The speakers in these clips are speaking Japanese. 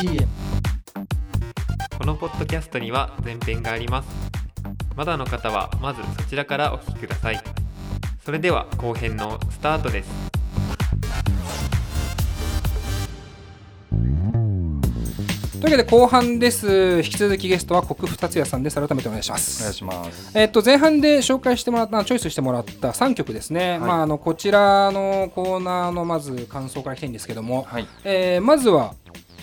BGM このポッドキャストには前編があります。まだの方はまずそちらからお聞きください。それでは後編のスタートです。というわけで後半です。引き続きゲストは国府達也さんです。改めてお願いします。お願いします。えっと前半で紹介してもらったチョイスしてもらった3曲ですね、まあ、あのこちらのコーナーのまず感想からいきたいんですけども、はい。えーまずは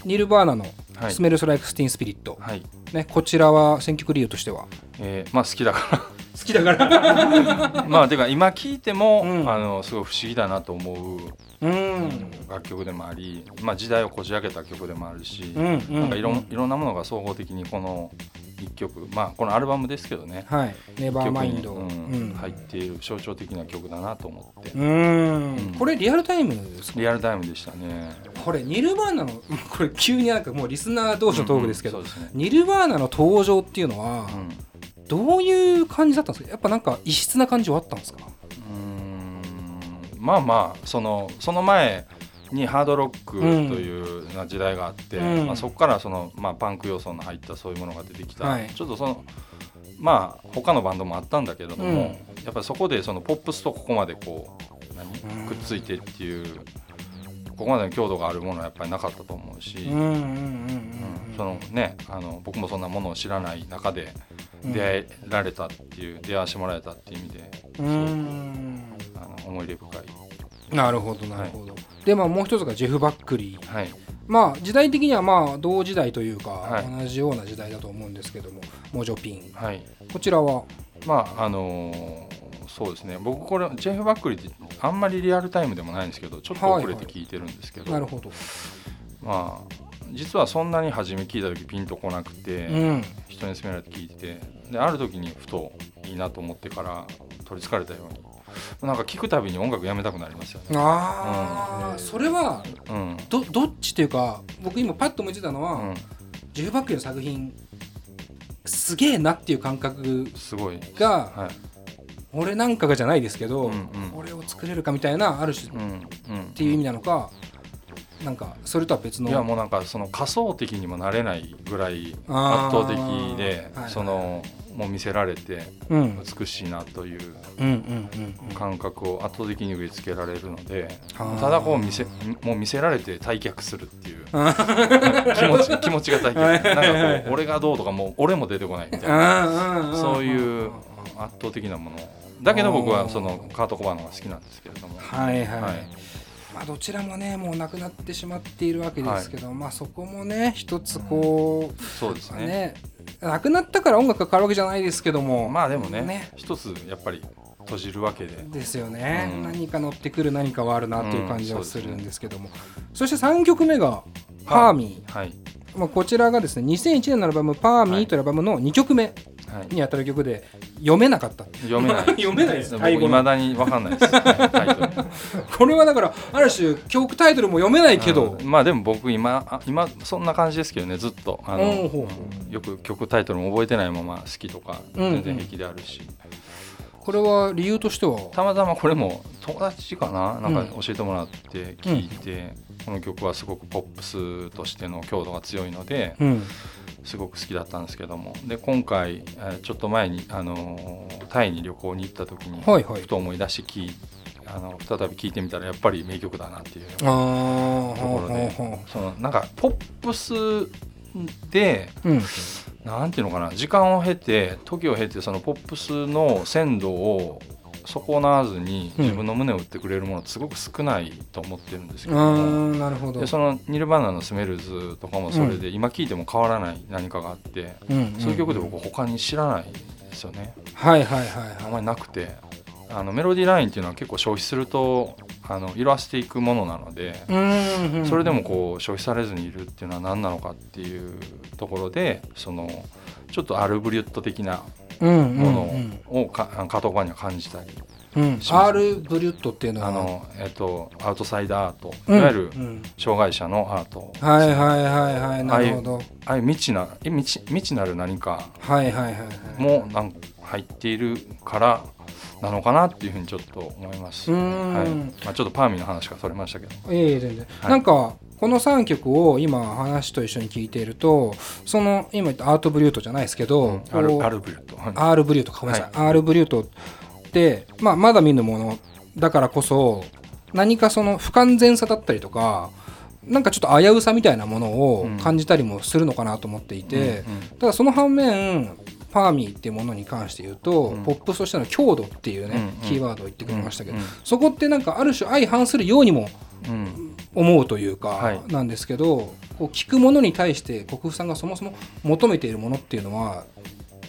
ニルバーナの「はい。スメルス・ライク・スティン・スピリット」はい。ね、こちらは選曲理由としては？えー、まあ好きだか好きだから。ら。まあてか今聞いても、うん。あのすごい不思議だなと思う。うん。楽曲でもあり、まあ時代をこじ開けた曲でもあるし、うんうん。なんかいろんいろんなものが総合的にこの一曲、まあこのアルバムですけどね。はい「ネバーマインド」入っている象徴的な曲だなと思って、うん。うん。これリアルタイムですか？リアルタイムでしたね。これニルバーナの これ急になんかもうリスナー同士のトークですけど、うんうんね。ニルバーナの登場っていうのはうん。どういう感じだったんですか？やっぱなんか異質な感じはあったんですか？うーん。まあまあそのその前にハードロックというな時代があって、うん。まあ、そこからその、まあ、パンク要素の入ったそういうものが出てきた、はい。ちょっとそのまあ他のバンドもあったんだけれども、うん。やっぱりそこでそのポップスとここまでこう何？うん。くっついてっていうここまでの強度があるものはやっぱりなかったと思うし、そのねあの僕もそんなものを知らない中でうん出会えられたっていう、出会わせてもらえたっていう意味でうん。あの思い入れ深い。なるほどなるほど、でまあもう一つがジェフ・バックリー。はい。まあ時代的にはまあ同時代というか、はい。同じような時代だと思うんですけどもモジョピン。はい、こちらは？まああのーそうですね。僕これジェフ・バックリーってあんまりリアルタイムでもないんですけどちょっと遅れて聞いてるんですけど、なるほど、まあ実はそんなに初め聞いた時ピンとこなくて、うん。人に勧められて聞いててである時にふといいなと思ってから取りつかれたようになんか聞くたびに音楽やめたくなりますよね。ああ、うん。それはうん。どどっちっていうか僕今パッと思いついたのは、うん、ジェフ・バックリーの作品すげえなっていう感覚すごい、がはい。俺なんかがじゃないですけど、うんうん。俺を作れるかみたいなある種っていう意味なのか、なんかそれとは別の。いやもうなんかその仮想的にもなれないぐらい圧倒的ではい。そのもう見せられてうん。美しいなという感覚を圧倒的に植え付けられるのでただこう見せもう見せられて退却するっていう。あ気持ち 気持ちが退はい。却なんかこう俺がどうとかもう俺も出てこないみたいな。あそういう圧倒的なもの。だけど僕はそのカート・コバーンの方が好きなんですけれども。はいはい、はいまあ、どちらもねもうなくなってしまっているわけですけど、まあそこもね一つこう、そうですね。ねなくなったから音楽が変わるわけじゃないですけどもまあでもねね。一つやっぱり閉じるわけで。ですよね、うん。何か乗ってくる何かはあるなという感じはするんですけども、そして3曲目が「パーミー」はい。まあ、こちらがですね2001年のアルバム「パーミー」というアルバムの2曲目。はいにあたる曲で読めなかった。読めない。読めないです僕タイ語の。いまだに分かんないです。はいタイトル。これはだからある種曲タイトルも読めないけど、うんまあでも僕今あ今そんな感じですけどねずっと。あのうよく曲タイトルも覚えてないまま好きとかうん全然平気であるし、これは理由としては？たまたまこれも友達かな？なんうん。か教えてもらって聞いて、この曲はすごくポップスとしての強度が強いのでうんすごく好きだったんですけども。で今回、えーちょっと前に、あのータイに旅行に行った時に、はいはい。ふと思い出して聞いあの再び聴いてみたらやっぱり名曲だなっていうところで。そのなんかポップスでううん。なんていうのかな時間を経て時を経てそのポップスの鮮度を損なわずにうん。自分の胸を打ってくれるものすごく少ないと思ってるんですけあどなるほど。でそのニルバーナの「スメルズ」とかもそれで今聴いても変わらない何かがあって、うんそういう曲で僕他に知らないんですよね。はいはいはいはあんまりなくて。あのメロディーラインっていうのは結構消費するとあの色あせていくものなので、それでもこう消費されずにいるっていうのは何なのかっていうところでそのちょっとアルブリュット的なうんものうんをかあのカート・コバーンには感じたり、うん。うんします。R ブリュットっていうのは？あのえっとアウトサイダーアートうんいわゆるうん。障害者のアート、はいはいはい。はいなるほど。ああいう未知なえ未知未知なる何か。はいはいはいはい。もなん入っているからなのかなっていうふうにちょっと思います。はい。まあ、ちょっとパーミーの話がそれましたけど。いえ全然、はい。なんかこの3曲を今話と一緒に聞いているとその今言ったアートブリュートじゃないですけど、うん。アルアルブリュット。アールブリュートごめんなさい、アールブリュートって、まあ、まだ見ぬものだからこそ何かその不完全さだったりとかなんかちょっと危うさみたいなものを感じたりもするのかなと思っていて、ただその反面パーミーっていうものに関して言うと、うん。ポップスとしての強度っていうね、キーワードを言ってくれましたけど、うん。そこってなんかある種相反するようにもうん。思うというか、はい。なんですけどこう聞くものに対して国府さんがそもそも求めているものっていうのは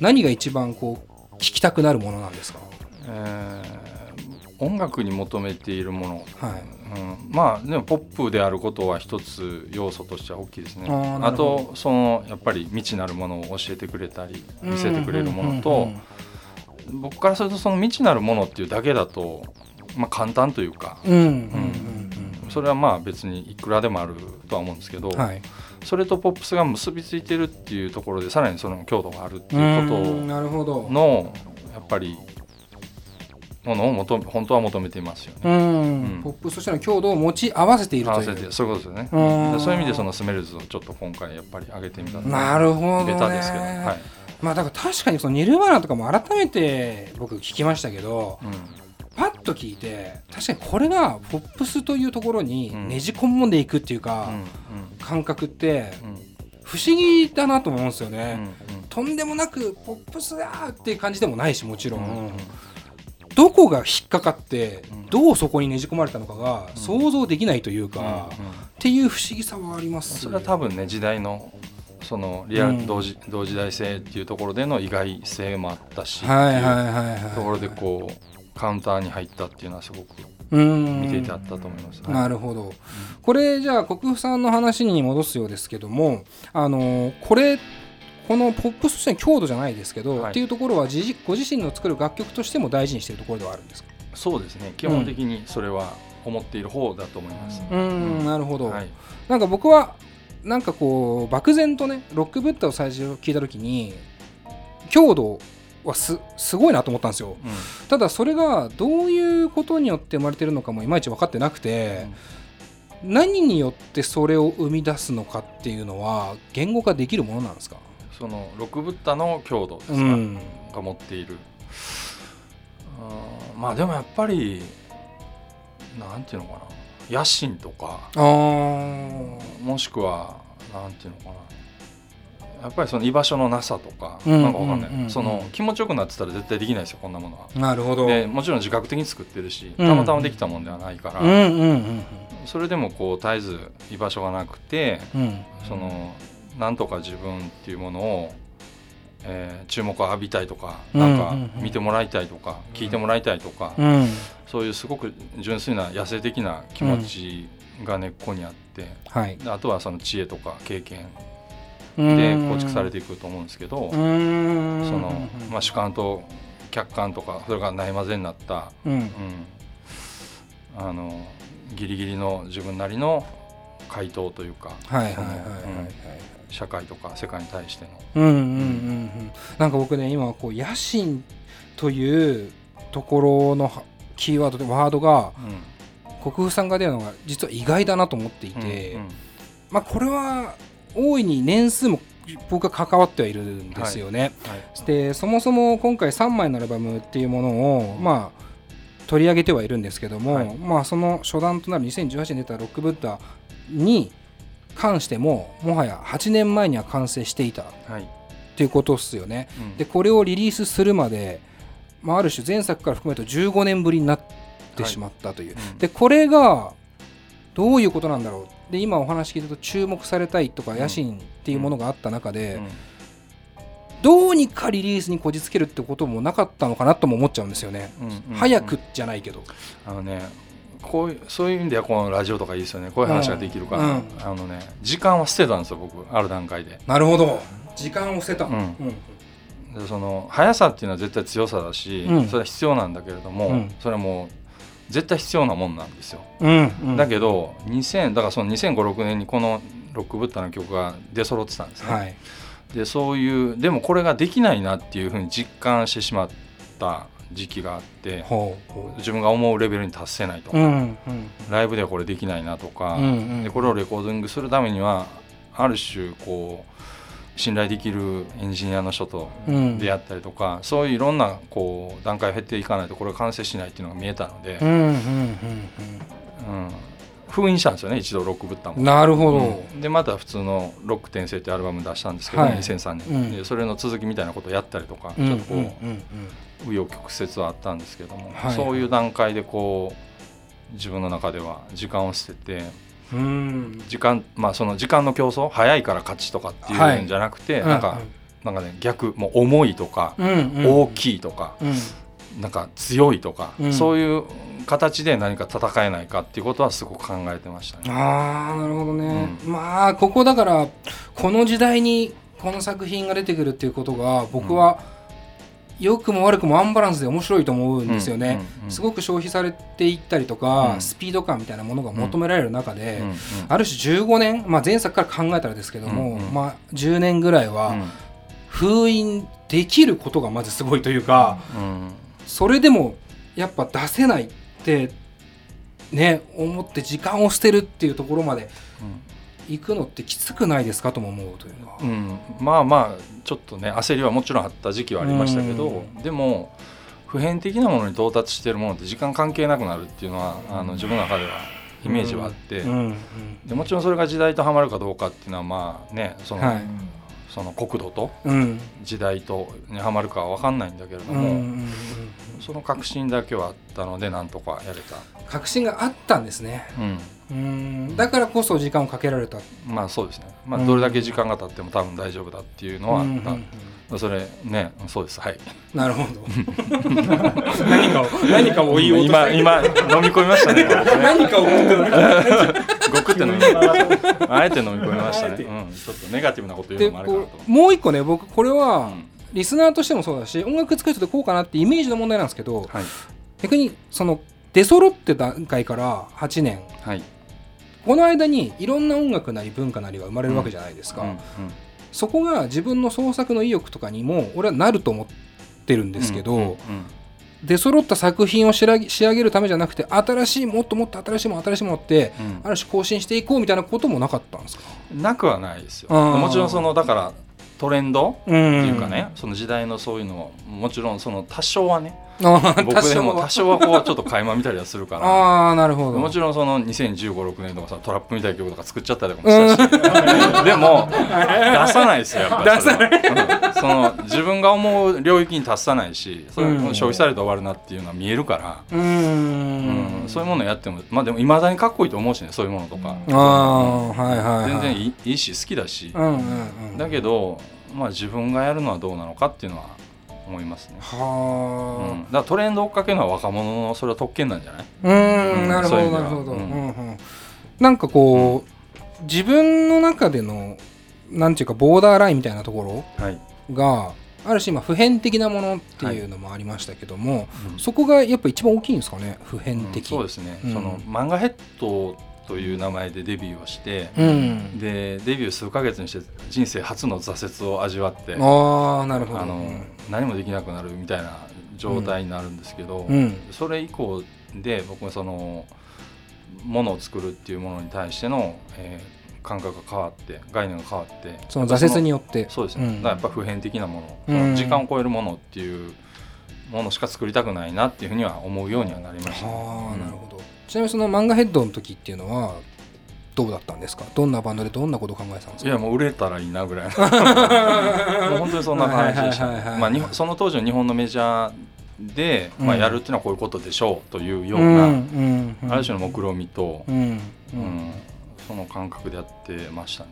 何が一番こう聞きたくなるものなんですか、えー音楽に求めているもの、はい。うん、まあでもポップであることは一つ要素としては大きいですね。あとそのやっぱり未知なるものを教えてくれたり見せてくれるものと僕からするとその未知なるものっていうだけだと、まあ、簡単というかうんうんうんそれはまあ別にいくらでもあるとは思うんですけど、うんはい。それとポップスが結びついてるっていうところでさらにその強度があるっていううんこなるほどとのやっぱりものを求め本当は求めていますよね。うん、うん。ポップスとしての強度を持ち合わせている合という。わせてそういうことですよね。うそういう意味でそのスメルズをちょっと今回やっぱり上げてみたなるほどね。ベタですけど、はい。まあだから確かにそのニルバーナとかも改めて僕聞きましたけどうん。パッと聞いて確かにこれがポップスというところにうん。ねじ込んでいくっていうか、うん感覚ってうん。不思議だなと思うんですようんね、うん。とんでもなくポップスだーっていう感じでもないしもちろん、うんうんどこが引っかかってうん。どうそこにねじ込まれたのかがうん。想像できないというか、っていう不思議さはあります。それは多分ね時代のそのリアうん。ル同時,、同時代性っていうところでの意外性もあったし、ところでこうカウンターに入ったっていうのはすごくうん。見ていてあったと思います。はい。なるほど。これじゃあ国府さんの話に戻すようですけどもあのこれこのポップスとしての強度じゃないですけど、はい。っていうところは自ご自身の作る楽曲としても大事にしているところではあるんですか？そうですね。基本的にそれは思っている方だと思います。うーん。なるほど、はい。なんか僕はなんかこう漠然とねロックブッダを最初聞いた時に強度はすすごいなと思ったんですよ。うん。ただそれがどういうことによって生まれてるのかもいまいち分かってなくて、何によってそれを生み出すのかっていうのは言語化できるものなんですか？その六ブッダの強度ですか、うん。が持っている。あーまあでもやっぱりなんていうのかな？野心とかもしくはなんていうのかな？やっぱりその居場所のなさとか、うんなんかわかんない、その気持ちよくなってたら絶対できないですよこんなものは。なるほど。でもちろん自覚的に作ってるしうん。たまたまできたもんではないから、うんうんうんそれでもこう絶えず居場所がなくてそのなんとか自分っていうものを、えー注目を浴びたいとかうんなんかうんうん。見てもらいたいとか聞いてもらいたいとか、うん。そういうすごく純粋な野生的な気持ちが根っこにあって、はい。であとはその知恵とか経験でで構築されていくと思うんですけど、その、まあ、主観と客観とかそれがないまぜになった、うん。うん、あのギリギリの自分なりの回答というかはいはいはいはいはい。うん社会とか世界に対しての。うんうんうんうんなんか僕ね今こう野心というところのはキーワードでワードが国府さんが出るのが実は意外だなと思っていて、うんうんまあこれは大いに年数も僕は関わってはいるんですよね。はい。でそもそも今回3枚のアルバムっていうものを、まあ取り上げてはいるんですけども、はい。まあその初段となる2018年に出た「ロックブッダ」に関してももはや8年前には完成していた。っはい。ていうことですよね。うん。でこれをリリースするまで、まあ、ある種前作から含めると15年ぶりになってしまったという、うん。でこれがどういうことなんだろう。で今お話聞いたと注目されたいとかん。野心っていうものがあった中で、うん。どうにかリリースにこじつけるってこともなかったのかなとも思っちゃうんですよね、うんうん。早くじゃないけど、あのねこういうそういう意味ではこのラジオとかいいですよね。こういう話ができるから、うん。あのね時間は捨てたんですよ僕。ある段階で。なるほど。時間を捨てた、うん。うん。でその速さっていうのは絶対強さだし、うん。それは必要なんだけれども、うん。それはもう絶対必要なもんなんですよ、だけど2000だからその2005 6年にこのロックブッダの曲が出揃ってたんですね、はい。でそういうでもこれができないなっていうふうに実感してしまった時期があって自分が思うレベルに達せないと、ううんうん。ライブではこれできないなとか、うんうん。でこれをレコーディングするためにはある種こう信頼できるエンジニアの人とうん。出会ったりとか、そういういろんなこう段階を経っていかないとこれが完成しないっていうのが見えたのでう、んうん。うん封印したんですよね一度ロックブッタも。うんなるほど、うん。でまた普通の「ロック転生」っていうアルバム出したんですけど、はい。2003年、うん。でそれの続きみたいなことをやったりとか、うん。ちょっとこう、うん。うん。紆余曲折はあったんですけども、はい。そういう段階でこう自分の中では時間を捨ててうん。うん時間まあその時間の競争早いから勝ちとかっていうんじゃなくて、なんか、なんかね逆もう重いとか、うん。うん。大きいとか、うんなんか強いとか、うん。そういう形で何か戦えないかっていうことはすごく考えてましたね。ああなるほどね、まあここだからこの時代にこの作品が出てくるっていうことが僕は良くも悪くもアンバランスで面白いと思うんですよね、うん。うん。うん。すごく消費されていったりとか、うん。スピード感みたいなものが求められる中で、うん。うん。ある種15年、まあ、前作から考えたらですけども、うん。うん。まあ、10年ぐらいは封印できることがまずすごいというか、うんそれでもやっぱ出せないってね思って時間を捨てるっていうところまで行くのってきつくないですかとも思うというのは。うん。うんまあまあちょっとね焦りはもちろんあった時期はありましたけど、うでも普遍的なものに到達しているものって時間関係なくなるっていうのはあの自分の中ではイメージはあって、でもちろんそれが時代とはまるかどうかっていうのはまあねその,、はいその国土とうん。時代とにはまるかは分かんないんだけれども、うんその確信だけはあったのでなんとかやれた、確信があったんですね。うん。だからこそ時間をかけられた。うん、まあそうですね、まあ、うんどれだけ時間が経っても多分大丈夫だっていうのはあった、うんうんうんそれねそうです。はい。なるほど。何かを何かを言いようと今今飲み込みましたね。何かを思ってる。ごくって飲み込みあえて飲み込みましたね、うん、ちょっとネガティブなこと言うでのもあるかなともう一個ね僕これはうんリスナーとしてもそうだし音楽作る人でこうかなってイメージの問題なんですけどはい逆にその出揃って段階から8年。はい。この間にいろんな音楽なり文化なりが生まれるわけじゃないですか、うんうん。そこが自分の創作の意欲とかにも俺はなると思ってるんですけど、うんうん出揃った作品を仕上げ仕上げるためじゃなくて新しいもっともっと新しいもの新しいものってうん。ある種更新していこうみたいなこともなかったんですか？なくはないですよ。もちろんそのだからトレンドっていうかね、その時代のそういうのももちろんその多少はね僕でも多多少少はこうちょっと垣間見たりはするから。ああなるほど。もちろんその2015、6年とかさトラップみたいな曲とか作っちゃったりとかもしたし、でも出さないですよやっぱりそ その自分が思う領域に達さないしそれうん。消費されて終わるなっていうのは見えるから、うーん。うん。そういうものやってもまあでもいまだにかっこいいと思うしねそういうものとか、ああはいはい、はい、全然いいいいし好きだし、うんうんうん。だけど、まあ、自分がやるのはどうなのかっていうのは思いますね。うん、はだからトレンド追っかけるのは若者のそれは特権なんじゃない？あううんんなるほどなるほど、ううんんうん。なんかこう、自分の中でのなんていうかボーダーラインみたいなとこはい、ろがある種今普遍的なものっていうのもありましたけども、うん。そこがやっぱ一番大きいんですかね？普遍うん的、そうですね、うん。その漫画ヘッドという名前でデビューをして、うん。でデビュー数ヶ月にして人生初の挫折を味わってああなるほど。あの何もできなくなるみたいな状態になるんですけど、うん。それ以降で僕はそのものを作るっていうものに対しての、えー感覚が変わって概念が変わってその挫折によって。そうですね、うん。だやっぱ普遍的なもの、うん。その時間を超えるものっていうものしか作りたくないなっていうふうには思うようにはなりました。ね、はあうんなるほどちなみにその漫画ヘッドの時っていうのはどうだったんですか？どんなバンドでどんなことを考えてたんですか？いやもう売れたらいいなぐらいの。本当にそんな感じでした。その当時の日本のメジャーで、まあ、うんやるっていうのはこういうことでしょうというよううんな、うんうん。ある種の目論見と、うんその感覚でやってましたね。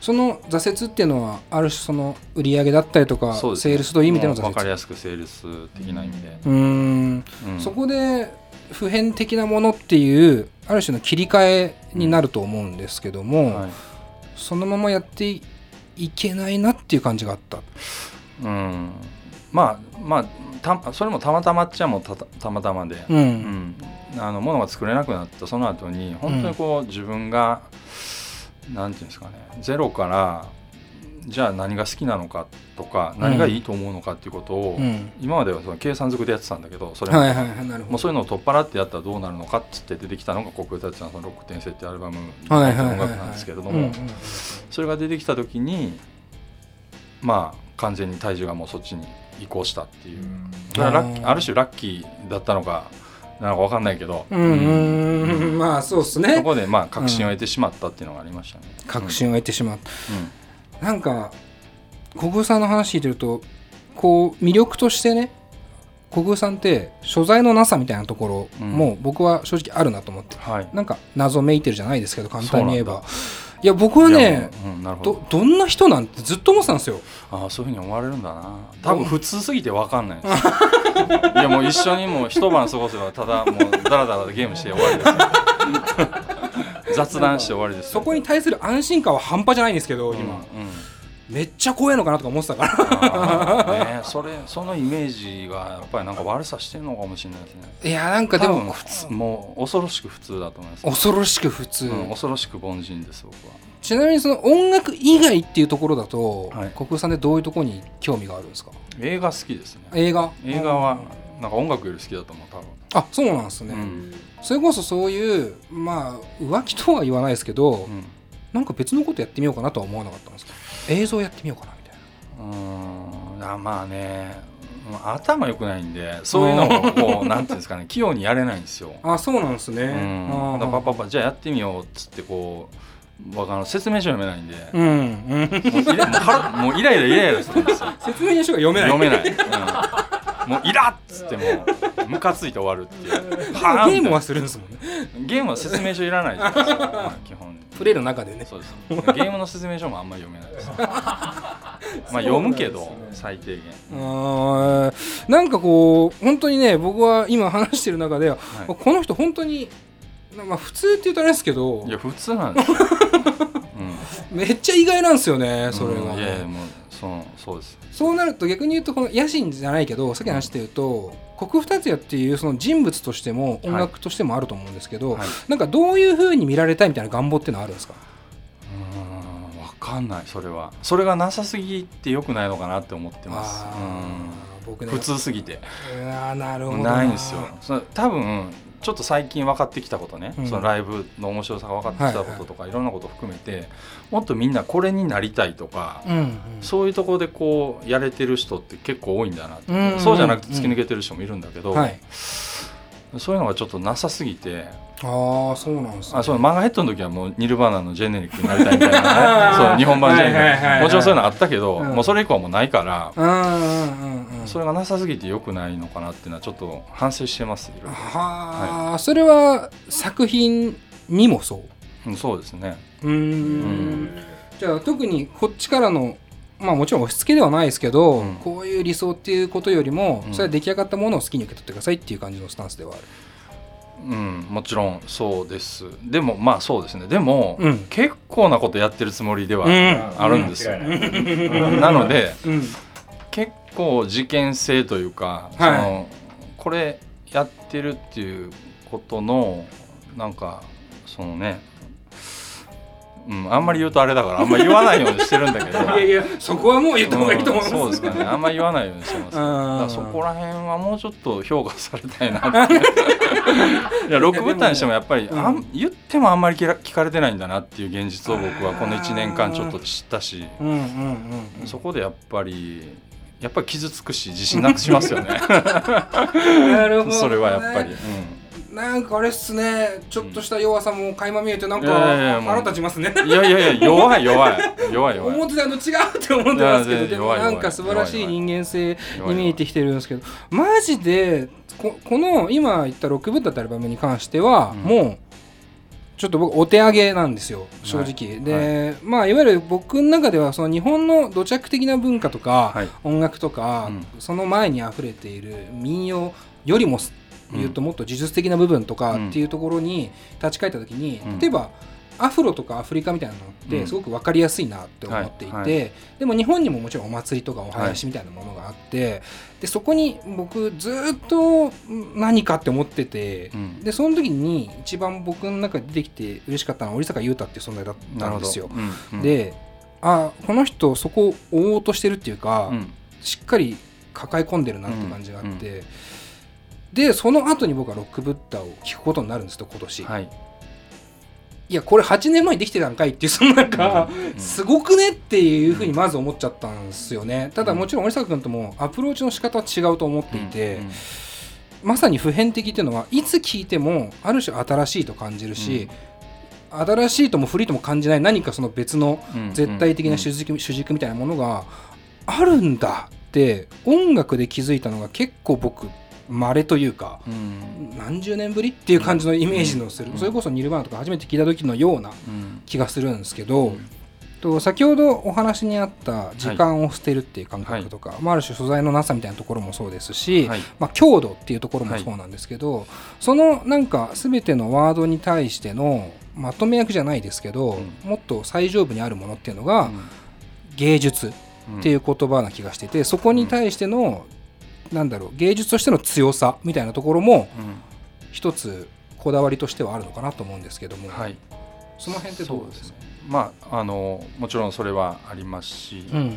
その挫折っていうのはある種その売り上げだったりとか、ね。セールスという意味での挫折？分かりやすくセールス的な意味で、うん。そこで普遍的なものっていうある種の切り替えになると思うんですけども、はい。そのままやっていけないなっていう感じがあった。うん、まあまあたそれもたまたまっちゃもたたたまたまで、うん、うん。あのものが作れなくなったその後に本当にこう、自分がなんていうんですかねゼロからじゃあ何が好きなのかとか何がいいと思うのかっていうことを、うん。今まではその計算づくでやってたんだけどそれも,、はいはいはいそういうのを取っ払ってやったらどうなるのかっつって出てきたのが国歌ってのそのロック転生っていうアルバムの音楽なんですけれども、うんうんそれが出てきた時にまあ完全に体重がもうそっちに移行したっていう、それはラッキあー。ある種ラッキーだったのかなんか分かんないけど、うんうんうんまあそうっすそねこでまあ確信を得てしまったっていうのがありましたね。確信を得てしまった。うんなんか国分さんの話聞いてるとこう魅力としてね国分さんって所在のなさみたいなところも僕は正直あるなと思って、はい。なんか謎めいてるじゃないですけど簡単に言えば。いや僕はねもううん、ど。どどんな人なんてずっと思ってたんですよ。ああそういうふうに思われるんだな。多分普通すぎて分かんないです。いやもう一緒にもう一晩過ごせばただもうダラダラでゲームして終わりですよ雑談して終わりですよ。そこに対する安心感は半端じゃないんですけどうん今、うん。めっちゃ怖いのかなとか思ってたから。ねそれそのイメージがやっぱりなんか悪さしてるのかもしれないですね。いやなんかでも普通もう恐ろしく普通だと思います、恐ろしく普通、うん、恐ろしく凡人です僕は。ちなみにその音楽以外っていうところだと、はい。国分さんでどういうところに興味があるんですか？映画好きですね。映画？映画はなんか音楽より好きだと思う多分あそうなんですね、うん。それこそそういうまあ浮気とは言わないですけど、うん。なんか別のことやってみようかなとは思わなかったんですか？映像やってみようかなみたいな。うーん。あまあね。うん頭良くないんでそういうのをこうなんていうんですかね器用にやれないんですよ。あそうなんですね、うん、だパパパじゃあやってみようっつってこうわかる説明書読めないんで、うん、うん、もうイライライライライラするんですよ。説明書が読めない。読めない、うん、もうイラッつってもうムカついて終わるっていう。ゲームはするんですもんね。ゲームは説明書いらないじゃないです。か、まあ基本。プレイの中でね。そうですゲームの説明書もあんまり読めないです。まあ読むけど最低限。あーなんかこう本当にね僕は今話してる中では、い。この人本当にまあ普通って言うとあれですけどいや普通なんですよ、うん。めっちゃ意外なんですよねそれが、うんいやいやもうそうそうです。そうなると逆に言うとこの野心じゃないけどさっきの話で言うと国二つ也っていうその人物としても音楽としてもあると思うんですけど、はい。なんかどういう風に見られたいみたいな願望っていうのはあるんですか？うーん分かんないそれは。それがなさすぎてよくないのかなって思ってます。あー僕ね。うん。普通すぎて。あーなるほどな。いんですよ。多分ちょっと最近分かってきたことね、うん。そのライブの面白さが分かってきたこととか、いろんなこと含めてもっとみんなこれになりたいとか、うんうん。そういうところでこうやれてる人って結構多いんだなって、うん。そうじゃなくて突き抜けてる人もいるんだけど、はい。そういうのがちょっとなさすぎてああそうなんですね。あそのマンガヘッドの時はもうニルバーナのジェネリックになりたいみたいなね。そう日本版ジェネリック、はいはいはいはい。もちろんそういうのあったけど、うん。もうそれ以降はもうないから、うんうんうんうん。それがなさすぎてよくないのかなっていうのはちょっと反省してますいろいろ。はあ、それは作品にもそう？うんそうですね。うーん。じゃあ特にこっちからのまあもちろん押し付けではないですけど、うん。こういう理想っていうことよりも、うん。それは出来上がったものを好きに受け取ってくださいっていう感じのスタンスではあるうんもちろんそうです。でもまあそうですね。でも、うん。結構なことやってるつもりではうん。あるんですよ、なのでうん。結構事件性というか、はい。そのこれやってるっていうことのなんかそのねうん、あんまり言うとあれだからあんまり言わないようにしてるんだけど。いやいやそこはもう言った方がいいと思います、うんそうですかね。あんまり言わないようにしてます、だうん。からそこら辺はもうちょっと評価されたいなって。いや6部隊にしてもやっぱり、うん。あん言ってもあんまり聞かれてないんだなっていう現実を僕はこの1年間ちょっと知ったし。うんうんうんうん。そこでやっぱりやっぱり傷つくし自信なくしますよね。それはやっぱり、なんかあれっすね。ちょっとした弱さも垣間見えてなんか腹立ちますね。うん、いやいやいや弱い弱い。弱い弱い。思ってたの違うって思ってますけどでもないんか素晴らしい人間性に見えてきてるんですけどマジでここの今言った「ロックブッダ」ってアルバムに関しては、うん。もうちょっと僕お手上げなんですよ正直、はい。で、まあいわゆる僕の中ではその日本の土着的な文化とか、はい。音楽とか、うん。その前に溢れている民謡よりも言うともっと技術的な部分とかうん。っていうところに立ち返った時に、うん。例えばアフロとかアフリカみたいなのっうんてすごく分かりやすいなって思っていて、はい。はでも日本にももちろんお祭りとかお囃子みたいなものがあって、でそこに僕ずっと何かって思ってて、うん。でその時に一番僕の中で出てきて嬉しかったのは織坂優太っていう存在だったんですよ。うん。うん。であこの人そこを追おうとしてるっていうか、うん。しっかり抱え込んでるなって感じがあって、でその後に僕はロックブッダを聞くことになるんですよ今年、はい。いやこれ8年前にできてたんかいっていうそのなんか、うんすごくねっていうふうにまず思っちゃったんですよね。ただもちろん森坂君ともアプローチの仕方は違うと思っていて、うんまさに普遍的っていうのはいつ聞いてもある種新しいと感じるし、新しいとも古いとも感じない何かその別のうん。絶対的な主軸,、主軸みたいなものがあるんだって音楽で気づいたのが結構僕稀というかうん。何十年ぶりっていう感じのイメージのする、うん。それこそニルバーナとか初めて聞いた時のようなうん。気がするんですけど、うん。と先ほどお話にあった時間を捨てるっていう感覚とか、まあ、ある種素材のなさみたいなところもそうですし、はい。まあ、強度っていうところもそうなんですけど、そのなんか全てのワードに対してのまとめ役じゃないですけど、うん。もっと最上部にあるものっていうのが、芸術っていう言葉な気がしててそこに対しての、なんだろう芸術としての強さみたいなところもうん。一つこだわりとしてはあるのかなと思うんですけども、はい。その辺ってどうですか？まああのもちろんそれはありますし、うんうん。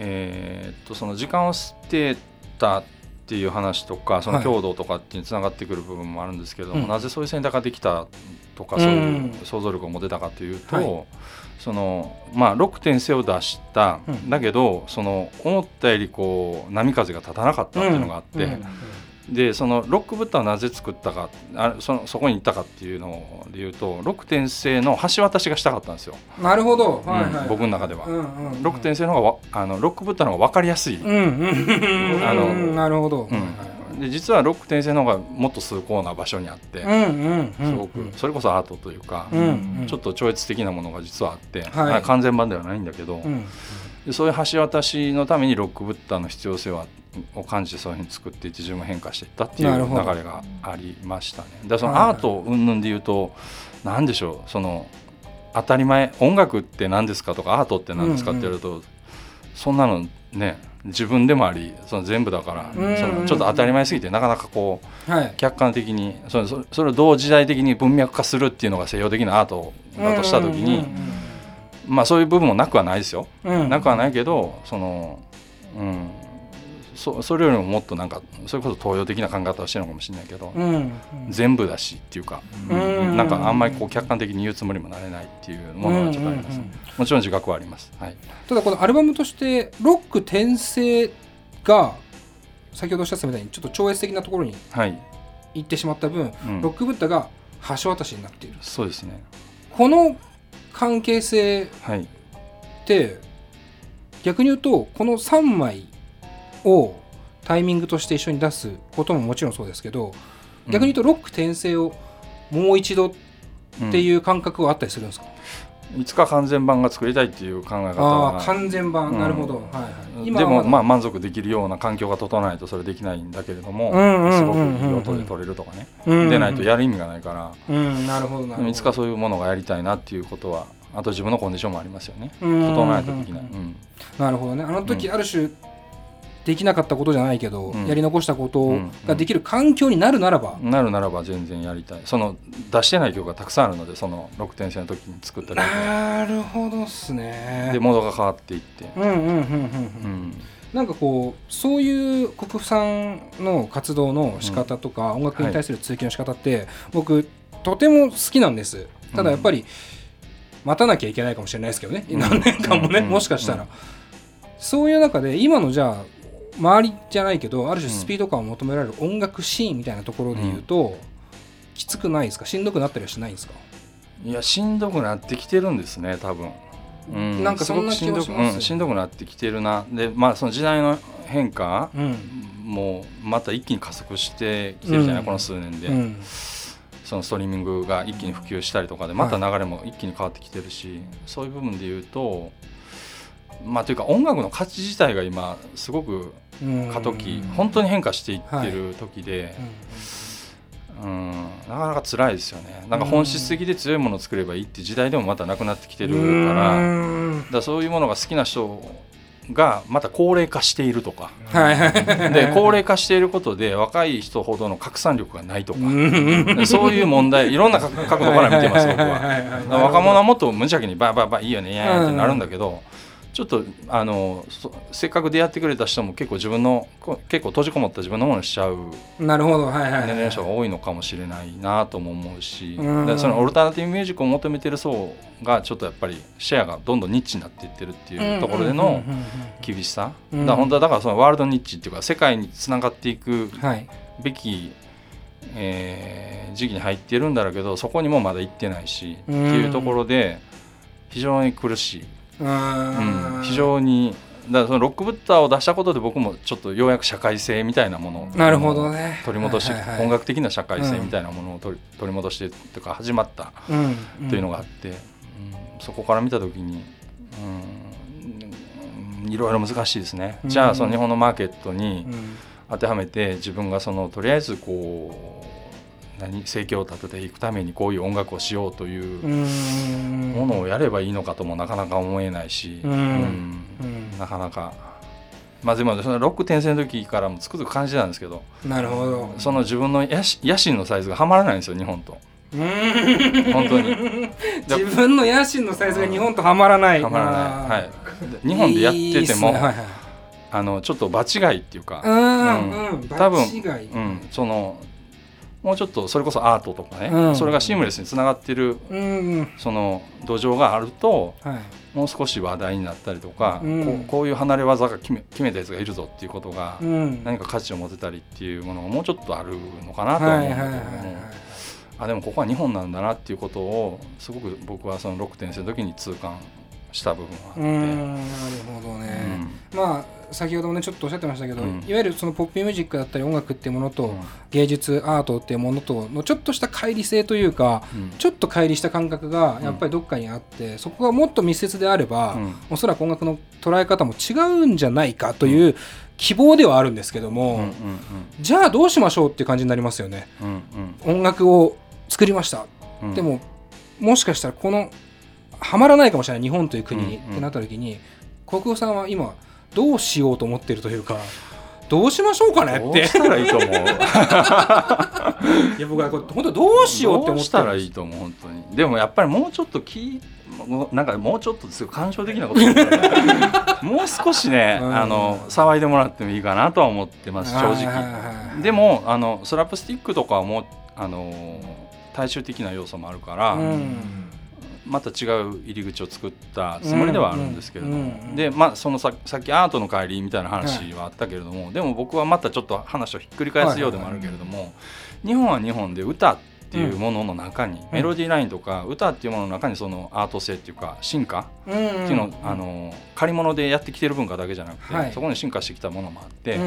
えーっとその時間を捨てたっていう話とかそのはい強度とかってにつながってくる部分もあるんですけども、うんなぜそういう選択ができたとかうんそういう想像力を持てたかというと、はいそのまあ6点性を出した、うん。だけどその思ったよりこう波風が立たなかったっていうのがあって、うん。でそのロックブッダをなぜ作ったかあそのそこに行ったかっていうので言うと6点性の橋渡しがしたかったんですよ、なるほど、はいはい。うん僕の中では。うんうんうん。6点性の方がわあのロックブッダの方が分かりやすい、うんうん。あのなるほど、うんで実はロック転生の方がもっと崇高な場所にあって、すごく。それこそアートというか、ちょっと超越的なものが実はあって、完全版ではないんだけど、うんでそういう橋渡しのためにロックブッダの必要性はを感じてそういうふうに作っていって自分も変化していったっていう流れがありましたね。だそのはいアート云々で言うと何でしょうその当たり前音楽って何ですかとかアートって何ですかって言われると、そんなのね自分でもありその全部だから、うん。そのちょっと当たり前すぎてなかなかこうはい。客観的にそれそれをどう時代的に文脈化するっていうのが西洋的なアートだとした時に、まあそういう部分もなくはないですよ、なくはないけどそのうんそそれよりももっとなんかそれこそ東洋的な考え方をしてるのかもしれないけど、うんうん。全部だしっていうか、うん。なんかあんまりこう客観的に言うつもりもなれないっていうものはちょっとあります、うんうん。うんもちろん自覚はあります。はい。ただこのアルバムとしてロック転生が先ほどおっしゃってたみたいにちょっと超越的なところにはい、行ってしまった分、うん。ロックブッダが橋渡しになっている。そうですね。この関係性はい。って逆に言うとこの3枚をタイミングとして一緒に出すことももちろんそうですけど逆に言うとロック転生をもう一度ってういう感覚はあったりするんですか、ん。いつか完全版が作りたいっていう考え方あは。あ完全版、うんなるほど、はいはい、でもまああ満足できるような環境が整わないとそれできないんだけれども、うんうんすごくうん。うんいい音で撮れるとかね、うんでないとやる意味がないから、うんなるほどなるほど。でもいつかそういうものがやりたいなっていうことはあと自分のコンディションもありますよね、うん整わないとできない、うん。なるほどね。あの時うん。ある種できなかったことじゃないけど、うん。やり残したことができる環境になるならば、なるならば全然やりたい。その出してない曲がたくさんあるのでその6点生の時に作った曲でなるほどっすね。でモードが変わっていって、うんうんうんうんうん、うん。なんかこうそういう国府さんの活動の仕方とか、音楽に対する追求の仕方って、僕とても好きなんです。ただやっぱり、待たなきゃいけないかもしれないですけどね、うん。何年間もね、うん。もしかしたら、うんそういう中で今のじゃあ周りじゃないけどある種スピード感を求められる音楽シーンみたいなところで言うと、きつくないですか？しんどくなったりはしないんですか？いやしんどくなってきてるんですね多分、うん、なんかそんな気がします。すごくしんどくうんしんどくなってきてるな。でまあその時代の変化うん。もまた一気に加速してきてるじゃない、うん。この数年で、うん。そのストリーミングが一気に普及したりとかでまた流れも一気に変わってきてるし、そういう部分で言うとまあというか音楽の価値自体が今すごくうん。過渡期、本当に変化していってる時で、うん。うん。なかなか辛いですよね。なんか本質的で強いものを作ればいいって時代でもまたなくなってきてるから,、だそういうものが好きな人がまた高齢化しているとか。はい。はいで高齢化していることで若い人ほどの拡散力がないとか。うん。そういう問題いろんな角角度から見てます僕は。若者はもっと無邪気にバーバーバーいいよねいやってなるんだけど、ちょっとあのそせっかく出会ってくれた人も結構自分のこ結構閉じこもった自分のものにしちゃうなるほど。はいはいはい年齢の人が多いのかもしれないなとも思うし、うそのオルタナティブミュージックを求めてる層がちょっとやっぱりシェアがどんどんニッチになっていってるっていうところでの厳しさ、うんだ本当はだからそのワールドニッチっていうか世界につながっていくはいべき、えー時期に入ってるんだろうけどそこにもまだ行ってないし、うんっていうところで非常に苦しい、ううん。ん、非常にだからそのロックブッターを出したことで僕もちょっとようやく社会性みたいなものをなるほどね。取り戻して、はいはいはい。音楽的な社会性みたいなものを取り,、取り戻してとか始まったうん。というのがあって、うん。そこから見た時に、うん、いろいろ難しいですね、うん。じゃあその日本のマーケットにうん。当てはめて自分がそのとりあえずこう何生計を立てていくためにこういう音楽をしようといううん。ものをやればいいのかともなかなか思えないし、なかなか。まあでもそのロック転生の時からもつくづく感じたんですけど。なるほど。その自分の野心のサイズがはまらないんですよ日本と。うん。本当に。自分の野心のサイズが日本とはまらない。はまらない、はい、で日本でやっててもね。あのちょっと場違いっていうか、うんうん。うん。多分場違い。うん、そのもうちょっとそれこそアートとかね、うん。それがシームレスにつながってるうんその土壌があるとはい。もう少し話題になったりとか、うん。こうこういう離れ技が決め決めたやつがいるぞっていうことがうん。何か価値を持てたりっていうものがもうちょっとあるのかなとは思うんだけども、あでもここは日本なんだなっていうことをすごく僕はその6点生の時に痛感した部分はあって。うん。なるほどね、まあ先ほどもねちょっとおっしゃってましたけど、うん。いわゆるそのポップミュージックだったり音楽っていうものと、うん。芸術アートっていうものとのちょっとした乖離性というかうん。ちょっと乖離した感覚がやっぱりどっかにあって、そこがもっと密接であれば、うん。おそらく音楽の捉え方も違うんじゃないかという希望ではあるんですけども、うんうんじゃあどうしましょうっていう感じになりますよね。うんうん。音楽を作りました、うん。でももしかしたらこのはまらないかもしれない。日本という国に、うんうん。ってなった時に国夫さんは今どうしようと思ってるというかどうしましょうかねって。どうしたらいいと思う？いや僕はこれ本当どうしようって思ってるどうしたらいいと思う？本当に。でもやっぱりもうちょっときもうなんかもうちょっとすごい感傷的なこともう少しね、うん。あの騒いでもらってもいいかなとは思ってます正直はいでもあのスラップスティックとかはもうあの大衆的な要素もあるから、うんまた違う入り口を作ったつもりではあるんですけれども、でまあそのささっきアートの帰りみたいな話はあったけれども、でも僕はまたちょっと話をひっくり返すようでもあるけれども、日本は日本で歌っていうものの中に、メロディーラインとか歌っていうものの中にそのアート性っていうか進化うんっていうのを、あの借り物でやってきてる文化だけじゃなくて、はい。そこに進化してきたものもあって、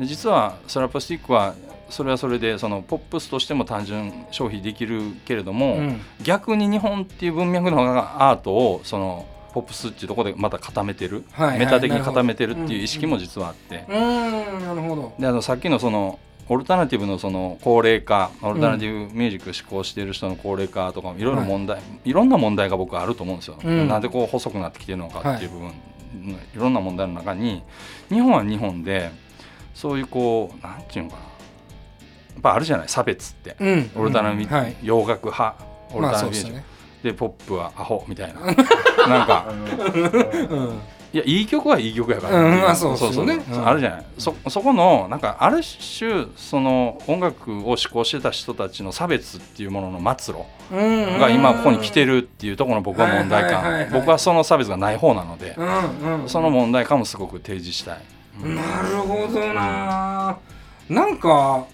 実はスラップスティックはそれはそれでそのポップスとしても単純消費できるけれども、うん。逆に日本っていう文脈のアートをそのポップスっていうところでまた固めてる、はいはいメタ的に固めてるっていう意識も実はあって、なるほど。であのさっきのそのオルタナティブのその高齢化オルタナティブミュージックを志向している人の高齢化とかもいろいろ問題、い、ろんな問題が僕はあると思うんですよ、うん。なんでこう細くなってきてるのかっていう部分、い、ろんな問題の中に日本は日本でそういうこうなんていうのかな。やっぱあるじゃない差別って、うん。オルタナミ、はい。洋楽派。オルまあタナミュージック、そうでポップはアホみたいな。なんか。うん。いやいい曲はいい曲やから、うんまあそうそうそうう。ん。あるじゃない。そそこのなんかある種その音楽を志向してた人たちの差別っていうものの末路うん。が今ここに来てるっていうところの僕は問題感。僕はその差別がない方なのでうんうんその問題感もすごく提示したい、うん。なるほどな。なんか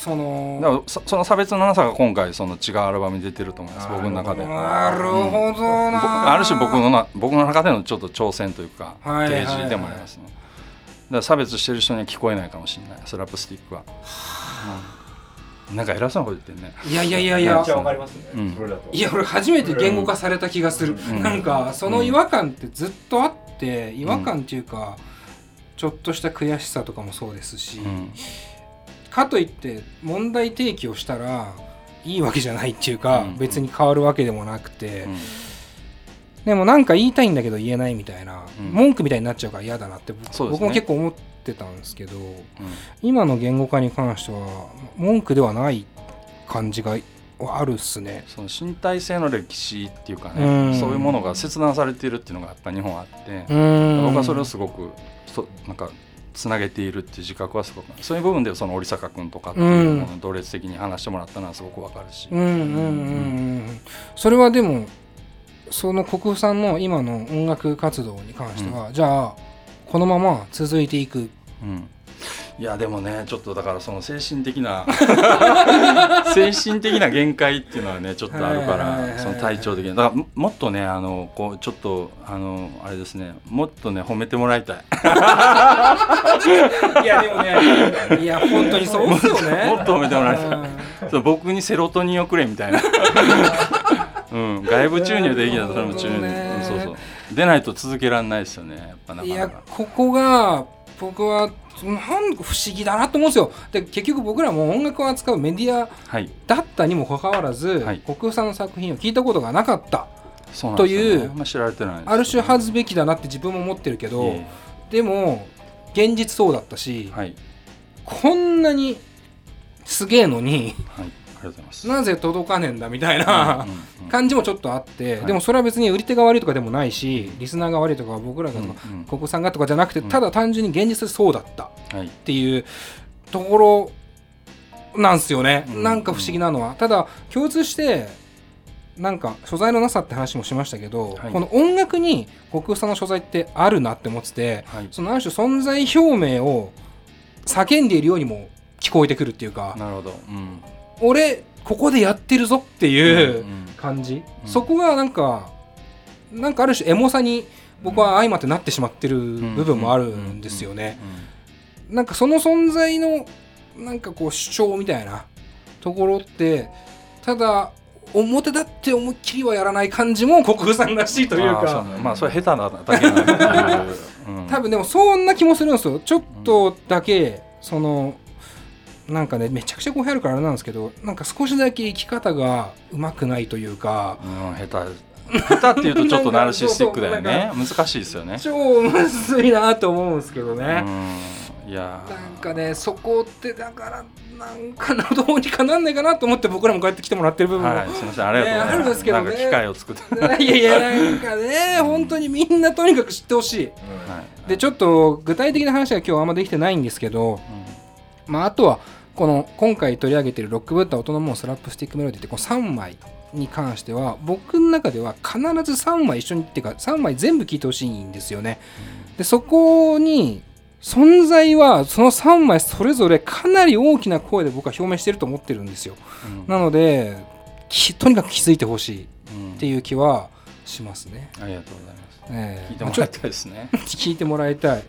そだのからそその差別のなさが今回その違うアルバムに出てると思います。僕の中で。なるほどぼなある種僕のな僕の中でのちょっと挑戦というか提示でもありますね。だから差別してる人には聞こえないかもしれない。スラップスティックは。うん。なんか偉そうなこと言ってんね。いやいやいやいや。ね、うん。それだと。いや俺初めて言語化された気がする、ん。なんかその違和感ってずっとあって違和感っていうか、ちょっとした悔しさとかもそうですし、うんかといって問題提起をしたらいいわけじゃないっていうか、うん。別に変わるわけでもなくて、うん。でもなんか言いたいんだけど言えないみたいな、うん。文句みたいになっちゃうから嫌だなってね。僕も結構思ってたんですけどうん。今の言語化に関しては文句ではない感じがあるっすね。その身体性の歴史っていうかね、うん。そういうものが切断されているっていうのがやっぱ日本あって、うん。僕はそれをすごくそなんかつなげているっていう自覚はすごくそういう部分でその織坂君とかっていうものを同列的に話してもらったのはすごくわかるし、それはでもその国府さんの今の音楽活動に関しては、じゃあこのまま続いていく。うんいやでもねちょっとだからその精神的な 精神的な限界っていうのはねちょっとあるからその体調的なだからももっとねあのこうちょっとあのあれですねもっとね褒めてもらいたい。いやでもねいや本当にそうですよね。もっと褒めてもらいたい。うん。そう僕にセロトニンをくれみたいな、うん、外部注入できたらそれも注入、そうそう。出ないと続けられないですよねやっぱなかいやなかここが僕はなんか不思議だなと思うんですよ。で結局僕らも音楽を扱うメディアはい。だったにもかかわらず、はい。国府さんの作品を聞いたことがなかった。というあ知られてないですある種恥ずべきだなって自分も思ってるけど、えでも現実そうだったし、えはい。こんなにすげえのにはい。ありがとうございます。なぜ届かねえんだみたいな感じもちょっとあって、はい。でもそれは別に売り手が悪いとかでもないしリスナーが悪いとか僕らがとか、うんうん。国府さんがとかじゃなくてうん。ただ単純に現実でそうだったっはい。ていうところなんすよね、うんなんか不思議なのは。ただ共通してなんか所在のなさって話もしましたけど、はい。この音楽に国府さんの所在ってあるなって思っててはい。そのある種存在表明を叫んでいるようにも聞こえてくるっていうか。なるほど。うん俺ここでやってるぞっていううんうん。感じ、うん。そこがなんかなんかある種エモさに僕は相まってなってしまってる部分もあるんですよね。なんかその存在のなんかこう主張みたいなところってただ表立って思いっきりはやらない感じも国府さんらしいというか。ね。まあそれ下手なだけなんだっていう。うん。多分でもそんな気もするんですよ。ちょっとだけそのなんかねめちゃくちゃ語弊あるからあれなんですけどなんか少しだけ生き方がうまくないというかうん下手。下手っていうとちょっとナルシスティックだよね。難しいですよね。超むずいなと思うんですけどね。うんいや。ーなんかねそこってだからなんかなどうにかなんないかなと思って僕らもこうやって来てもらってる部分も、はいすみません。ありがとうございます。ねあるんですけどね。なんか機会を作って。いやいやなんかね本当にみんなとにかく知ってほしい。はい。でちょっと具体的な話は今日あんまできてないんですけど、まあ、あとはこの今回取り上げているロックブッダ音の門スラップスティックメロディってこの3枚に関しては僕の中では必ず3枚一緒にっていうか3枚全部聴いてほしいんですよね。でそこに存在はその3枚それぞれかなり大きな声で僕は表明してると思ってるんですよ。うん。なのできとにかく気づいてほしいっうんていう気はしますね、ありがとうございます。ええ。聞いてもらいたいですね。まあ 聞いてもらいたい。うん。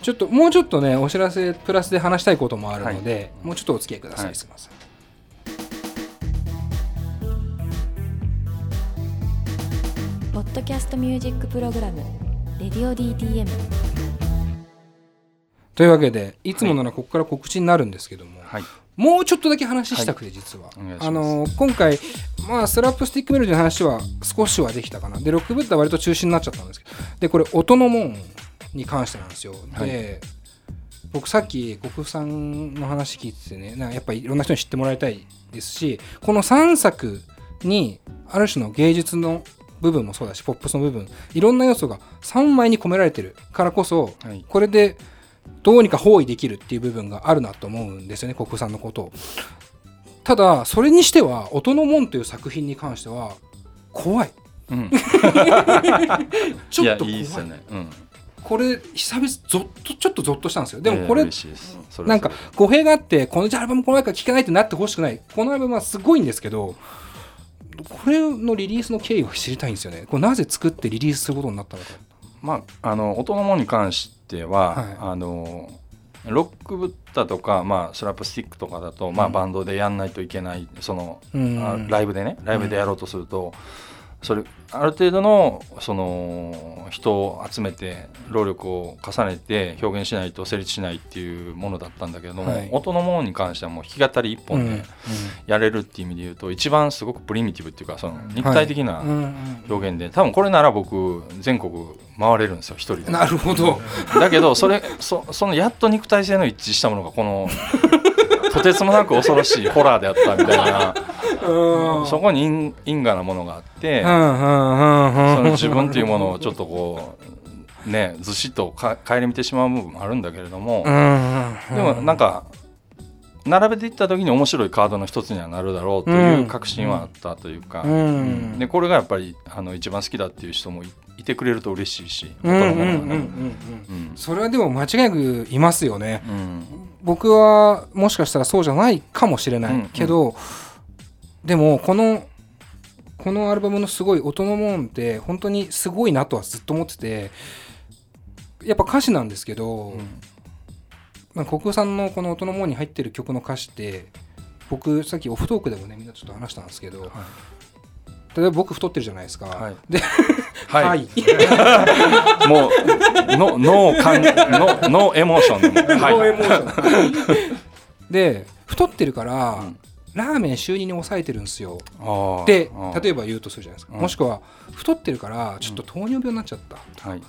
ちょっともうちょっとねお知らせプラスで話したいこともあるので、はい。もうちょっとお付き合いください、はい。すいません。ポッドキャストミュージックプログラム「レディオ DTM というわけでいつもならここから告知になるんですけども、はいもうちょっとだけ話したくて実は、あの今回、まあ、スラップスティックメロディの話は少しはできたかな。でロックブッダは割と中心になっちゃったんですけど。でこれ音の門に関してなんですよ。で、僕さっき国府さんの話聞いててねなんかやっぱりいろんな人に知ってもらいたいですしこの3作にある種の芸術の部分もそうだしポップスの部分いろんな要素が3枚に込められてるからこそはい。これでどうにか包囲できるっていう部分があるなと思うんですよね国府さんのこと。をただそれにしては「音の門」という作品に関しては怖い。うん。ちょっと怖い。いやいいですよね。うん。これ久々ゾッとちょっとゾッとしたんですよ。でもこれいや嬉しいです。それはなんか語弊があってこのアルバムこのら聴かないってなってほしくないこのアルバムはすごいんですけどこれのリリースの経緯を知りたいんですよね。これなぜ作ってリリースすることになったのか。まあ、あの音のものに関しては、はい。あのロックブッダとか、まあ、スラップスティックとかだと、まあ、うん。バンドでやんないといけないその、うん。あライブでねライブでやろうとすると、それある程度のその人を集めて労力を重ねて表現しないと成立しないっていうものだったんだけれども、はい。音のものに関してはもう弾き語り一本でやれるっていう意味で言うと一番すごくプリミティブっていうかその肉体的な表現で多分これなら僕全国回れるんですよ一人で。なるほど。だけどそれそそのやっと肉体性の一致したものがこのとてつもなく恐ろしいホラーであったみたいな うん。そこに因因果なものがあって。うんうんその自分というものをちょっとこうねずしっとか顧みてしまう部分もあるんだけれども、でもなんか並べていった時に面白いカードの一つにはなるだろうという確信はあったというか、うんでこれがやっぱりあの一番好きだっていう人もいてくれると嬉しいし、それはでも間違いなくいますよねうん僕はもしかしたらそうじゃないかもしれない、うんうんでもこのこのアルバムのすごい音のもんって本当にすごいなとはずっと思っててやっぱ歌詞なんですけど、うん。まあ、国空さんのこの音のもんに入ってる曲の歌詞って僕さっきオフトークでもねみんなちょっと話したんですけど、例えば僕太ってるじゃないですか、はい。で はい、はい。もうの脳感の脳 エモーション。はいノーエモーション。で太ってるから、うんラーメン週2に抑えてるんですよ。あー。であー。例えば言うとするじゃないですか、うん。もしくは太ってるからちょっと糖尿病になっちゃった、はい。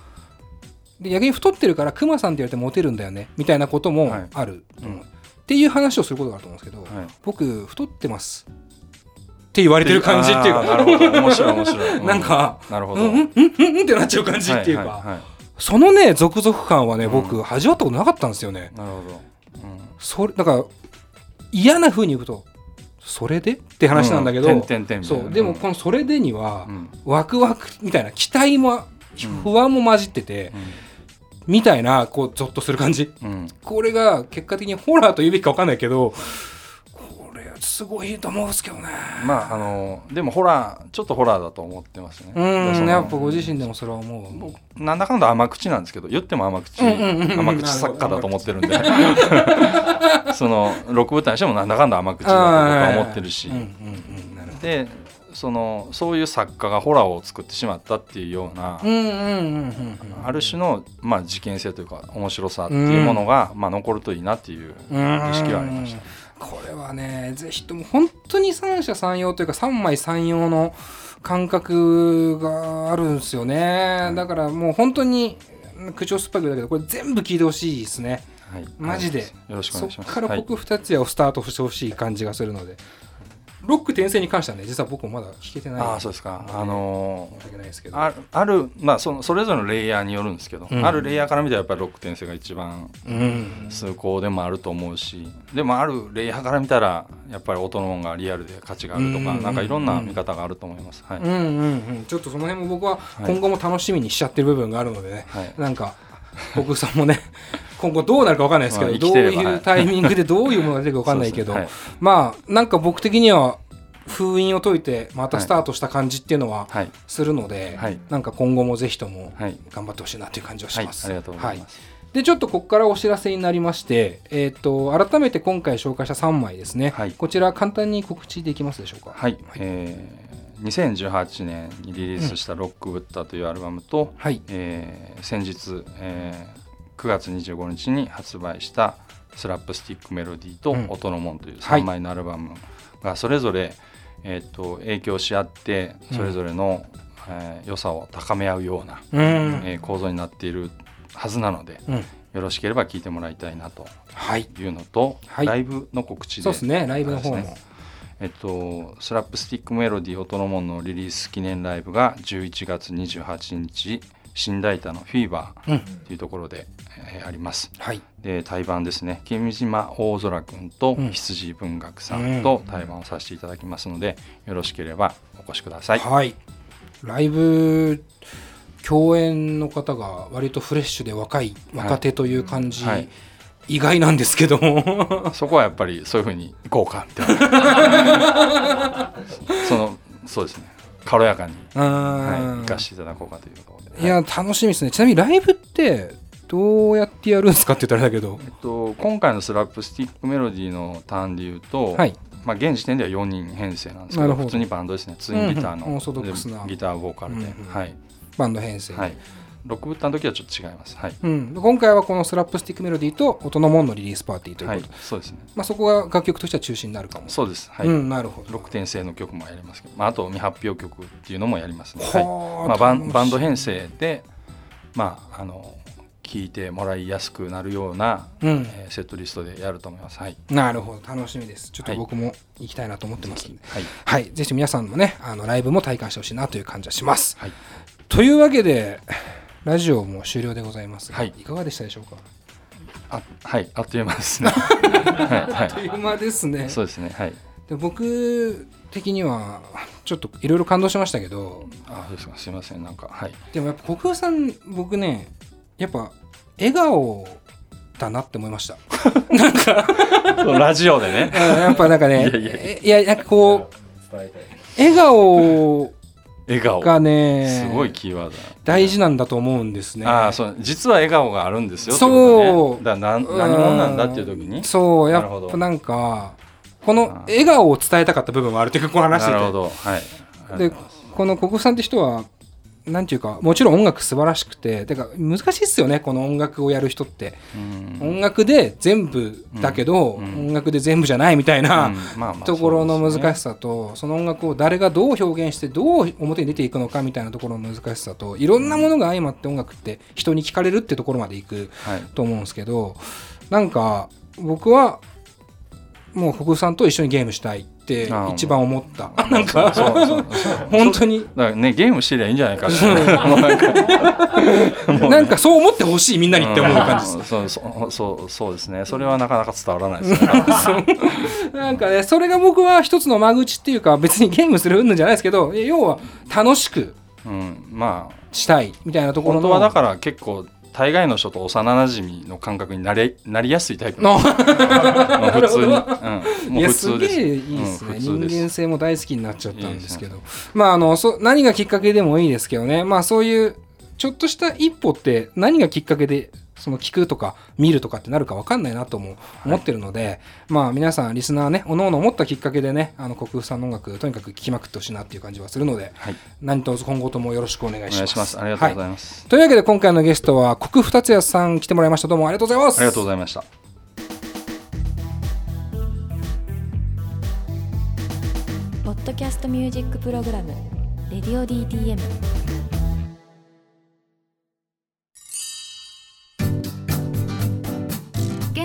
で逆に太ってるからクマさんって言われてモテるんだよね。みたいなこともはい。ある、う。ん。っていう話をすることがあると思うんですけど、はい。僕太ってます。って言われてる感じっていうあーなかるほど。面白い面白い、うなんかなるほど、うんうんうんうんうんってなっちゃう感じっていうか、はいはいはい。そのね続々感はねうん。僕味わったことなかったんですよね、なるほど、それだから嫌な風に言うとそれで？って話なんだけど、そう。でもこの「それで」には、うん。ワクワクみたいな期待もうん。不安も混じってて、みたいなこうゾッとする感じ。これが結果的にホラーと言うべきか分かんないけどすごいと思うんですけどね。まああのでもホラーちょっとホラーだと思ってますね。うんやっぱご自身でもそれは思う。僕なんだかんだ甘口なんですけど言っても甘口うんうんうんうん。甘口作家だと思ってるんで。そのロック舞台にしてもなんだかんだ甘口だと僕は思ってるし。でそのそういう作家がホラーを作ってしまったっていうようなある種の、まあ、事件性というか面白さっていうものが、まあ、残るといいなっていう意識はありました。これはねぜひとも本当に三者三様というか三枚三様の感覚があるんですよね、だからもう本当に口を酸っぱくだけどこれ全部聞いてほしいですね。はい、マジで。よろしくお願いします。からはい僕二つやをスタートしてほしい感じがするので、ロック転生に関してはね実は僕もまだ聞けてない。ああそうですか。あの申し訳ないですけど。ああるまあそのそれぞれのレイヤーによるんですけど、うん。あるレイヤーから見たらやっぱりロック転生が一番うん。崇高でもあると思うしでもあるレイヤーから見たらやっぱり音の音がリアルで価値があるとか、うん。なんかいろんな見方があると思います。はい、うんうんうん。ちょっとその辺も僕ははい今後も楽しみにしちゃってる部分があるのでね、はい。なんか僕さんもね 今後どうなるか分かんないですけど、まあ生どういいうタイミングで どういうものが出てくるか分かんないけど、そうですまあなんか僕的には封印を解いてまたスタートした感じっていうのははい、するので、はい。なんか今後もぜひともはい。頑張ってほしいなという感じはしはい、ます。ありがとうございます。でちょっとここからお知らせになりまして、えー、と改めて今回紹介した3枚ですね、はい。こちら簡単に告知できますでしょうか？はい、えー、2018年にリリースした「ロックブッダ」というアルバムと、はい。えー先日、えー9月25日に発売した「スラップスティックメロディー」とうん「音の門」というはい。3枚のアルバムがそれぞれ、えー、と影響し合ってそれぞれの、えー良さを高め合うような、うん、えー構造になっているはずなのでうん、よろしければ聴いてもらいたいなとはい。いうのと、はい。ライブの告知でそうですね。ライブの方も、えっと、スラップスティックメロディー音の門のリリース記念ライブが11月28日新代田のフィーバうん。ーというところで、えーあります。はい。で対バンですね。君島大空くんとうん。羊文学さんと対バンをさせていただきますので、よろしければお越しください。はい、ライブ共演の方が割とフレッシュで若い若手という感じ、はい意外なんですけども。そこはやっぱりそういうふうにいこうかみたいなそのそうですね。軽やかに、うはい、かしていただこうかというところで。いや楽しみですね。ちなみにライブってどうやってやるんですかって言ったらあれだけど。えっと、今回のスラップスティックメロディーのターンで言うと、はい。まあ、現時点では4人編成なんですけど普通にバンドですね。ツインギターの、うんギターボーカルで、うんうん。はい、バンド編成、はい、ロックブッダの時はちょっと違いますはい、うん、今回はこのスラップスティックメロディーと音の門のリリースパーティーということで、、そうですねまあ、そこが楽曲としては中心になるかもそうですはい、うん、なるほどロック転生の曲もやりますけど、まあ、あと未発表曲っていうのもやりますね、はいまあ、バンバンド編成で、まあ、あの聴いてもらいやすくなるような、うんえーセットリストでやると思います。はい、なるほど楽しみですちょっと僕も行きたいなと思ってますんで、はいはい、ぜひ皆さんもねあのライブも体感してほしいなという感じはします、はいというわけでラジオも終了でございますが、はいいかがでしたでしょうか？あはい、あっという間ですね。はい、あっという間ですねはい、そうですね。はい。で僕的にはちょっといろいろ感動しましたけどあ、そうですか。すみません。なんか、はい。でもやっぱ国分さん僕ねやっぱ笑顔だなって思いました ラジオでね。やっぱなんかね いやいやえいやなんかこう笑顔笑顔。がねすごいキーワードだ。大事なんだと思うんですねああ、そう、実は笑顔があるんですよ。そうねだなん、何者なんだっていう時に？そうやっぱなんかこの笑顔を伝えたかった部分もあるっていうかこの話しててなるほど。はい。でこの国分さんって人はなんていうかもちろん音楽素晴らしくててか難しいっすよねこの音楽をやる人って、うん。音楽で全部だけど、うん。うん音楽で全部じゃないみたいな、ところの難しさとその音楽を誰がどう表現してどう表に出ていくのかみたいなところの難しさといろんなものが相まって音楽って人に聞かれるってところまでいくはい。と思うんですけどなんか僕はもう国分さんと一緒にゲームしたいって一番思った。なんか本当に。だからね、ゲームしてりゃいいんじゃないか。なんかそう思ってほしいみんなにって思う感じです。うん。そうそうそうそうですね。それはなかなか伝わらないです。ね。なんかねそれが僕は一つの間口っていうか別にゲームする云々じゃないですけど要は楽しくうん、まあ。したいみたいなところの。本当はだから結構大概の人と幼馴染の感覚になれなりやすいタイプ。の。普通に、うん、もいうや普す。げえ通ですいいですね、うん人間性も大好きになっちゃったんですけど。まああのそ何がきっかけでもいいですけどね。まあそういうちょっとした一歩って何がきっかけでその聞くとか見るとかってなるか分かんないなとも思ってるので、まあ皆さんリスナーねおのおの思ったきっかけでねあの国風さんの音楽とにかく聴きまくってほしいなっていう感じはするのではい。何卒今後ともよろしくお願いします。お願いします。ありがとうござはいます、というわけで今回のゲストは国二つ也さん来てもらいました。どうもありがとうございます。ありがとうございました。ポッドキャストミュージックプログラム「レディオ DTM」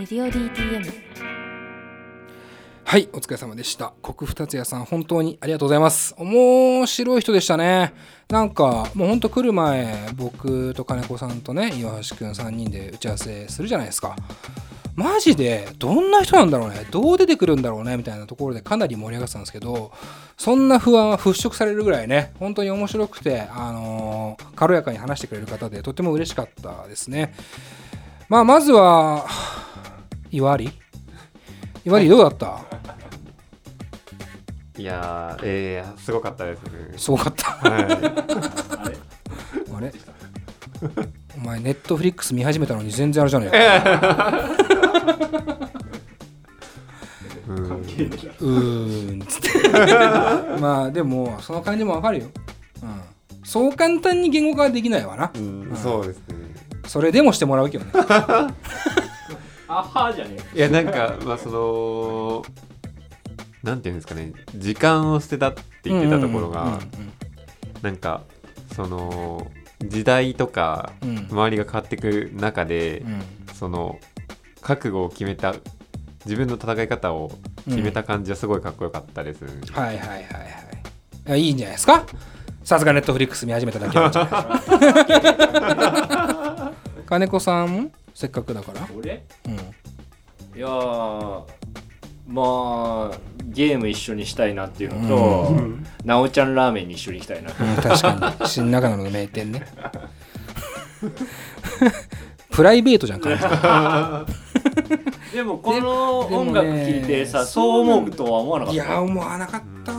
レディオ DTM」はいお疲れ様でした。国二つ也さん本当にありがとうございます。面白い人でしたね。なんかもうほんと来る前僕と金子さんとね岩橋くん3人で打ち合わせするじゃないですか。マジでどんな人なんだろうね。どう出てくるんだろうねみたいなところでかなり盛り上がってたんですけどそんな不安は払拭されるぐらいね本当に面白くて、あのー軽やかに話してくれる方でとても嬉しかったですね。まあまずは岩有岩有どうだった？いやー、えー、すごかったです。ね。すごかった。はあれ？お前ネットフリックス見始めたのに全然あれじゃねえ。かい。うん。うーんつって。まあでもその感じもわかるよ、うん、そう簡単に言語化はできないわな。うん、そうですね。それでもしてもらうけどね いや、なんか、まあ、その、なんていうんですかね、時間を捨てたって言ってたところが、なんか、その、時代とか、うん。うん周りが変わっていく中で、うん。その、覚悟を決めた、自分の戦い方を決めた感じはすごいかっこよかったです。はいはいはいはい。いやいいんじゃないですか？さすがネットフリックス見始めただけなんじゃないで。す か金子さん？もせっかくだから。俺？うん。いやーまあゲーム一緒にしたいなっていうのと、なおちゃんラーメンに一緒に行きたいな。うん確かに。新中野の名店ね。プライベートじゃん完全に。でもこのでもね音楽聴いてさそう思うとは思わなかった？いや思わなかった。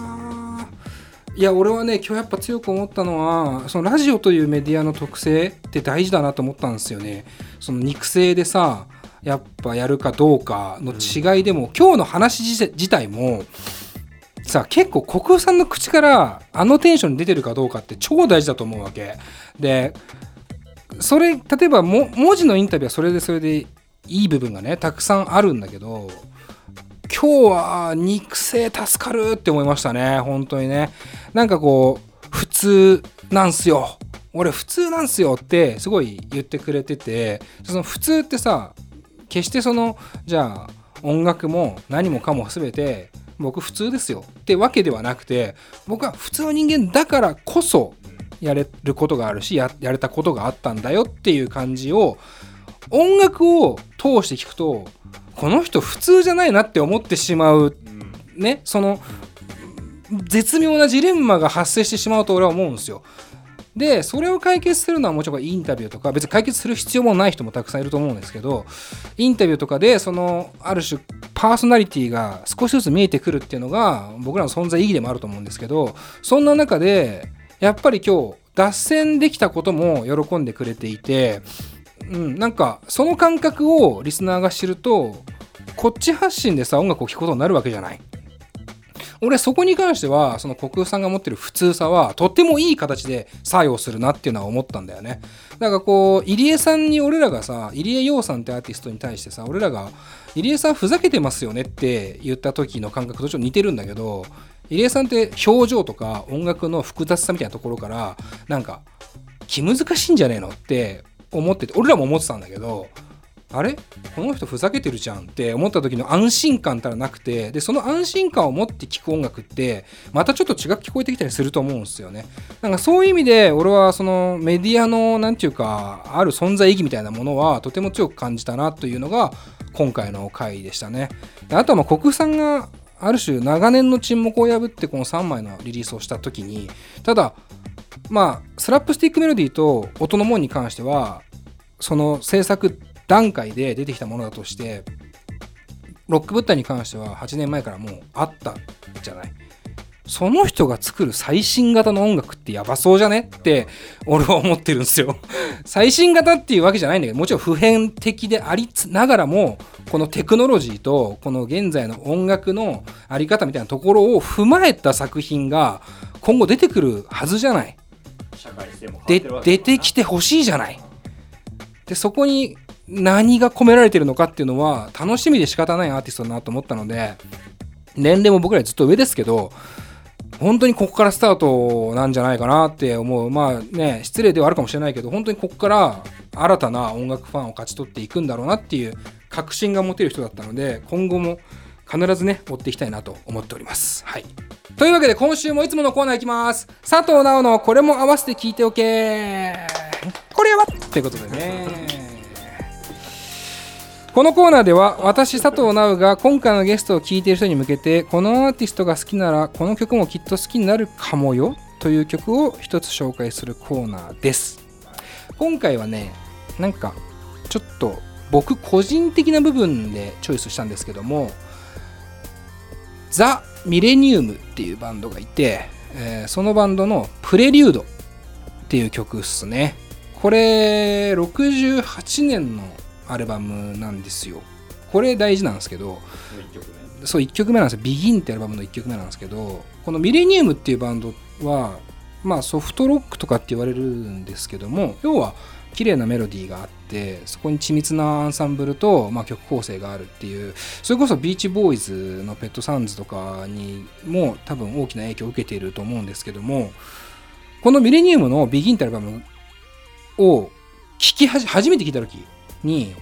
いや俺はね今日やっぱ強く思ったのはそのラジオというメディアの特性って大事だなと思ったんですよねその肉声でさやっぱやるかどうかの違いでも、今日の話自自体もさ結構国風さんの口からあのテンションに出てるかどうかって超大事だと思うわけ。でそれ例えばも文字のインタビューはそれでそれでいい部分がねたくさんあるんだけど今日は肉声助かるって思いましたね。本当にね。なんかこう普通なんすよ俺普通なんすよってすごい言ってくれててその普通ってさ決してそのじゃあ音楽も何もかも全て僕普通ですよ。ってわけではなくて僕は普通の人間だからこそやれることがあるしややれたことがあったんだよっていう感じを音楽を通して聞くとこの人普通じゃないなって思ってしまう。ねその絶妙なジレンマが発生してしまうと俺は思うんですよ。でそれを解決するのはもちろんインタビューとか別に解決する必要もない人もたくさんいると思うんですけどインタビューとかでそのある種パーソナリティが少しずつ見えてくるっていうのが僕らの存在意義でもあると思うんですけどそんな中でやっぱり今日脱線できたことも喜んでくれていて、うん、なんかその感覚をリスナーが知るとこっち発信でさ音楽を聴くことになるわけじゃない。俺そこに関してはその国風さんが持ってる普通さはとってもいい形で作用するなっていうのは思ったんだよね。だからこう入江さんに俺らがさ入江陽さんってアーティストに対してさ俺らが入江さんふざけてますよねって言った時の感覚とちょっと似てるんだけど入江さんって表情とか音楽の複雑さみたいなところからなんか気難しいんじゃねえのって思ってて俺らも思ってたんだけどあれ？この人ふざけてるじゃんって思った時の安心感たらなくてでその安心感を持って聴く音楽ってまたちょっと違く聞こえてきたりすると思うんですよね。なんかそういう意味で俺はそのメディアの何て言うかある存在意義みたいなものはとても強く感じたなというのが今回の回でしたね。であとはまあ国府さんがある種長年の沈黙を破ってこの3枚のリリースをした時にただまあスラップスティックメロディーと音の門に関してはその制作段階で出てきたものだとしてロックブッダに関しては8年前からもうあったじゃない。その人が作る最新型の音楽ってやばそうじゃねって俺は思ってるんですよ。最新型っていうわけじゃないんだけどもちろん普遍的でありながらもこのテクノロジーとこの現在の音楽のあり方みたいなところを踏まえた作品が今後出てくるはずじゃない。社会性もで出てきてほしいじゃない。でそこに何が込められてるのかっていうのは楽しみで仕方ないアーティストだなと思ったので年齢も僕らずっと上ですけど本当にここからスタートなんじゃないかなって思う。まあね失礼ではあるかもしれないけど本当にここから新たな音楽ファンを勝ち取っていくんだろうなっていう確信が持てる人だったので今後も必ずね追っていきたいなと思っております。はい。というわけで今週もいつものコーナーいきます。佐藤直のこれも合わせて聞いておけこれは？ということでね。このコーナーでは私佐藤直が今回のゲストを聴いている人に向けてこのアーティストが好きならこの曲もきっと好きになるかもよという曲を一つ紹介するコーナーです。今回はねなんかちょっと僕個人的な部分でチョイスしたんですけどもザ・ミレニウムっていうバンドがいて、えーそのバンドのプレリュードっていう曲っすね。これ68年のアルバムなんですよ。これ大事なんですけどそう1曲目なんですよ「BEGIN」ってアルバムの1曲目なんですけどこのミレニウムっていうバンドはまあソフトロックとかって言われるんですけども要は綺麗なメロディーがあってそこに緻密なアンサンブルと、まあ、曲構成があるっていうそれこそビーチボーイズのペットサウンズとかにも多分大きな影響を受けていると思うんですけどもこのミレニウムの「BEGIN」ってアルバムを聴き初めて聞いた時に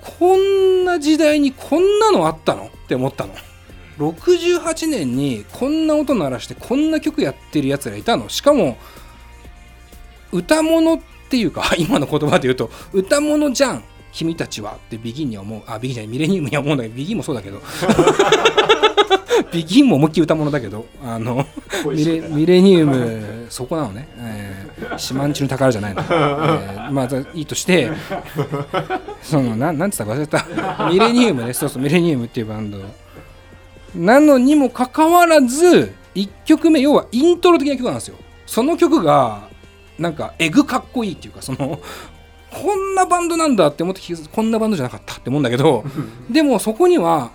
こんな時代にこんなのあったの？って思ったの。68年にこんな音鳴らしてこんな曲やってるやつらいたの。しかも歌物っていうか 今の言葉で言うと歌物じゃん君たちはってビギンには思うあビギンじゃないミレニウムには思うんだけどビギンもそうだけど ビギンも思いっきり歌物だけどあのミレミレニウムそこなのね、えー、島んちの宝じゃないの、えー、まあいいとして そのななんつったか忘れた。ミレニウムね。そうそうミレニウムっていうバンド。なのにもかかわらず1曲目要はイントロ的な曲なんですよ。その曲がなんかエグかっこいいっていうかそのこんなバンドなんだって思ってこんなバンドじゃなかったって思うんだけど でもそこには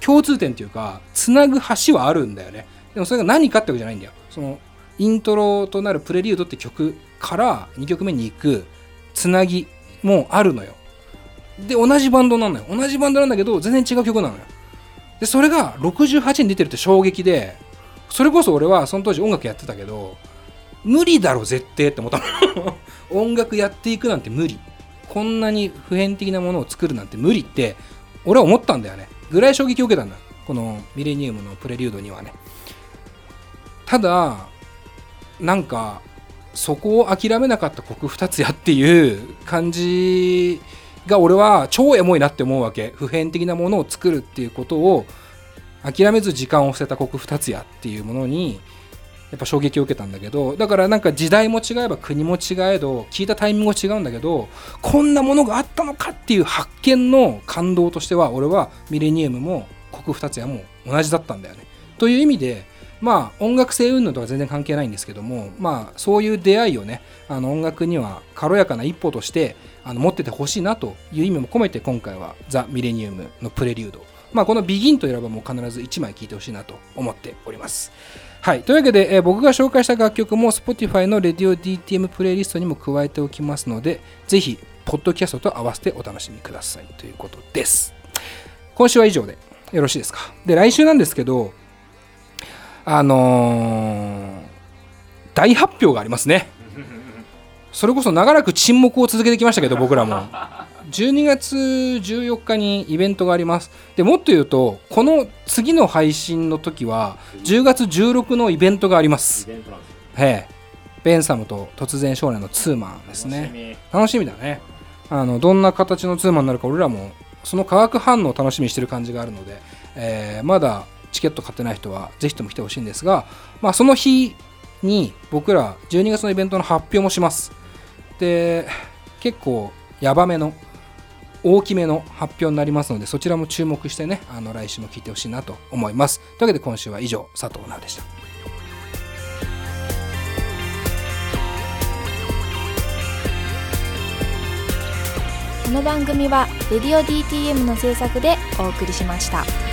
共通点っていうかつなぐ橋はあるんだよね。でもそれが何かってわけじゃないんだよ。そのイントロとなる「プレリュード」って曲から2曲目に行くつなぎもあるのよ。で同じバンドなのよ。同じバンドなんだけど全然違う曲なのよ。でそれが68に出てるって衝撃でそれこそ俺はその当時音楽やってたけど無理だろ絶対って思ったの。音楽やっていくなんて無理。こんなに普遍的なものを作るなんて無理って俺は思ったんだよね。ぐらい衝撃を受けたんだ。このミレニウムのプレリュードにはね。ただなんかそこを諦めなかった国二つやっていう感じが俺は超エモいなって思うわけ普遍的なものを作るっていうことを諦めず時間を捨てた国二つやっていうものにやっぱ衝撃を受けたんだけどだからなんか時代も違えば国も違えど聞いたタイミングも違うんだけどこんなものがあったのかっていう発見の感動としては俺はミレニウムも国二つやも同じだったんだよね。という意味でまあ音楽性云々とは全然関係ないんですけどもまあそういう出会いをねあの音楽には軽やかな一歩としてあの持っててほしいなという意味も込めて今回はザ・ミレニウムのプレリュードまあこのビギンといえばも必ず1枚聴いてほしいなと思っております。はい。というわけで、えー、僕が紹介した楽曲も Spotify の Radio DTM プレイリストにも加えておきますので、ぜひ、ポッドキャストと合わせてお楽しみくださいということです。今週は以上でよろしいですか？で、来週なんですけど、あのー、大発表がありますね。それこそ長らく沈黙を続けてきましたけど、僕らも。12月14日にイベントがあります。でもっと言うとこの次の配信の時は10月16のイベントがあります。へベンサムと突然少年のツーマンですね。楽しみ。だね。あのどんな形のツーマンになるか俺らもその化学反応を楽しみにしてる感じがあるので、えー、まだチケット買ってない人はぜひとも来てほしいんですが、まあ、その日に僕ら12月のイベントの発表もします。で結構ヤバめの大きめの発表になりますのでそちらも注目してねあの来週も聞いてほしいなと思います。というわけで今週は以上佐藤直でした。この番組は「レディオ DTM」の制作でお送りしました。